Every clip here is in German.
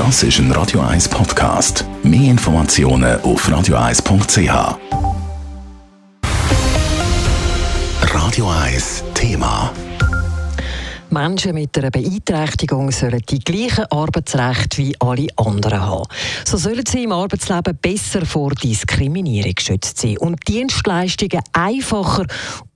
Das ist ein Radio 1 Podcast. Mehr Informationen auf radio1.ch. Radio 1 Thema. Menschen mit einer Beeinträchtigung sollen die gleichen Arbeitsrechte wie alle anderen haben. So sollen sie im Arbeitsleben besser vor Diskriminierung geschützt sein und Dienstleistungen einfacher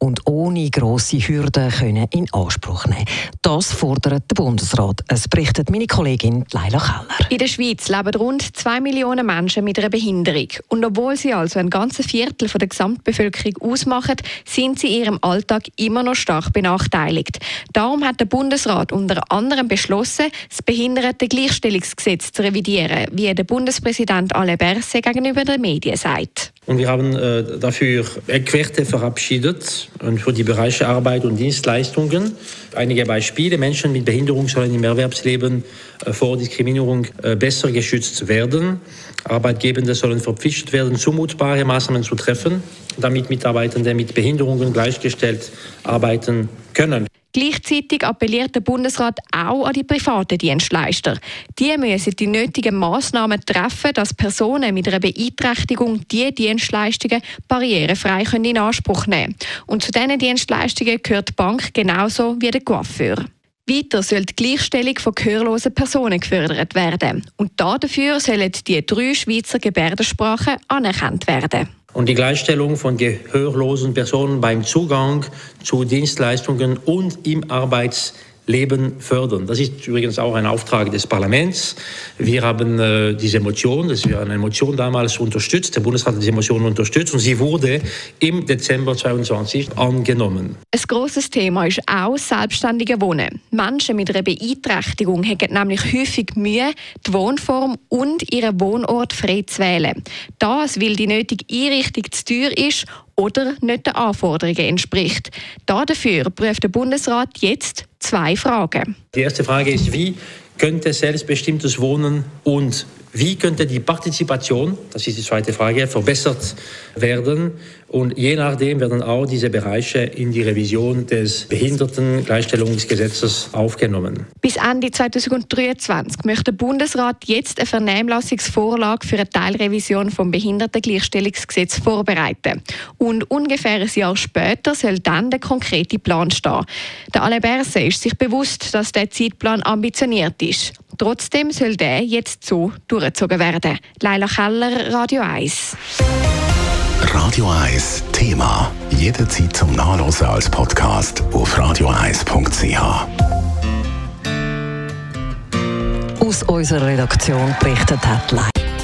und ohne grosse Hürden können in Anspruch nehmen. Das fordert der Bundesrat. Es berichtet meine Kollegin Leila Keller. In der Schweiz leben rund zwei Millionen Menschen mit einer Behinderung. Und obwohl sie also ein ganzes Viertel von der Gesamtbevölkerung ausmachen, sind sie in ihrem Alltag immer noch stark benachteiligt. Darum hat der Bundesrat unter anderem beschlossen, das Behindertengleichstellungsgesetz zu revidieren, wie der Bundespräsident Alain Berset gegenüber den Medien sagt. Und wir haben äh, dafür Eckwerte verabschiedet und für die Bereiche Arbeit und Dienstleistungen. Einige Beispiele. Menschen mit Behinderung sollen im Erwerbsleben äh, vor Diskriminierung äh, besser geschützt werden. Arbeitgebende sollen verpflichtet werden, zumutbare Maßnahmen zu treffen, damit Mitarbeitende mit Behinderungen gleichgestellt arbeiten können. Gleichzeitig appelliert der Bundesrat auch an die privaten Dienstleister. Die müssen die nötigen Maßnahmen treffen, dass Personen mit einer Beeinträchtigung diese Dienstleistungen barrierefrei in Anspruch nehmen können. Und zu diesen Dienstleistungen gehört die Bank genauso wie der Coiffeur. Weiter soll die Gleichstellung von gehörlosen Personen gefördert werden. Und dafür sollen die drei Schweizer Gebärdensprachen anerkannt werden und die Gleichstellung von gehörlosen Personen beim Zugang zu Dienstleistungen und im Arbeitsleben Leben fördern. Das ist übrigens auch ein Auftrag des Parlaments. Wir haben äh, diese Motion, das wir eine Motion damals unterstützt, der Bundesrat hat diese Motion unterstützt und sie wurde im Dezember 2022 angenommen. Ein grosses Thema ist auch selbstständige Wohnen. Menschen mit einer Beeinträchtigung haben nämlich häufig Mühe, die Wohnform und ihren Wohnort frei zu wählen. Das, weil die nötige Einrichtung zu teuer ist oder nicht den Anforderungen entspricht. Dafür prüft der Bundesrat jetzt zwei Fragen. Die erste Frage ist, wie könnte selbstbestimmtes Wohnen und wie könnte die Partizipation, das ist die zweite Frage, verbessert werden? Und je nachdem werden auch diese Bereiche in die Revision des Behindertengleichstellungsgesetzes aufgenommen. Bis Ende 2023 möchte der Bundesrat jetzt eine Vernehmlassungsvorlage für eine Teilrevision vom Behindertengleichstellungsgesetz vorbereiten. Und ungefähr ein Jahr später soll dann der konkrete Plan stehen. Der Alain Berset ist sich bewusst, dass der Zeitplan ambitioniert ist. Trotzdem soll der jetzt so durchgezogen werden. Leila Keller, Radio 1. Radio 1 Thema. Jederzeit zum Nachlesen als Podcast auf radio1.ch. Aus unserer Redaktion berichtet hat Leila.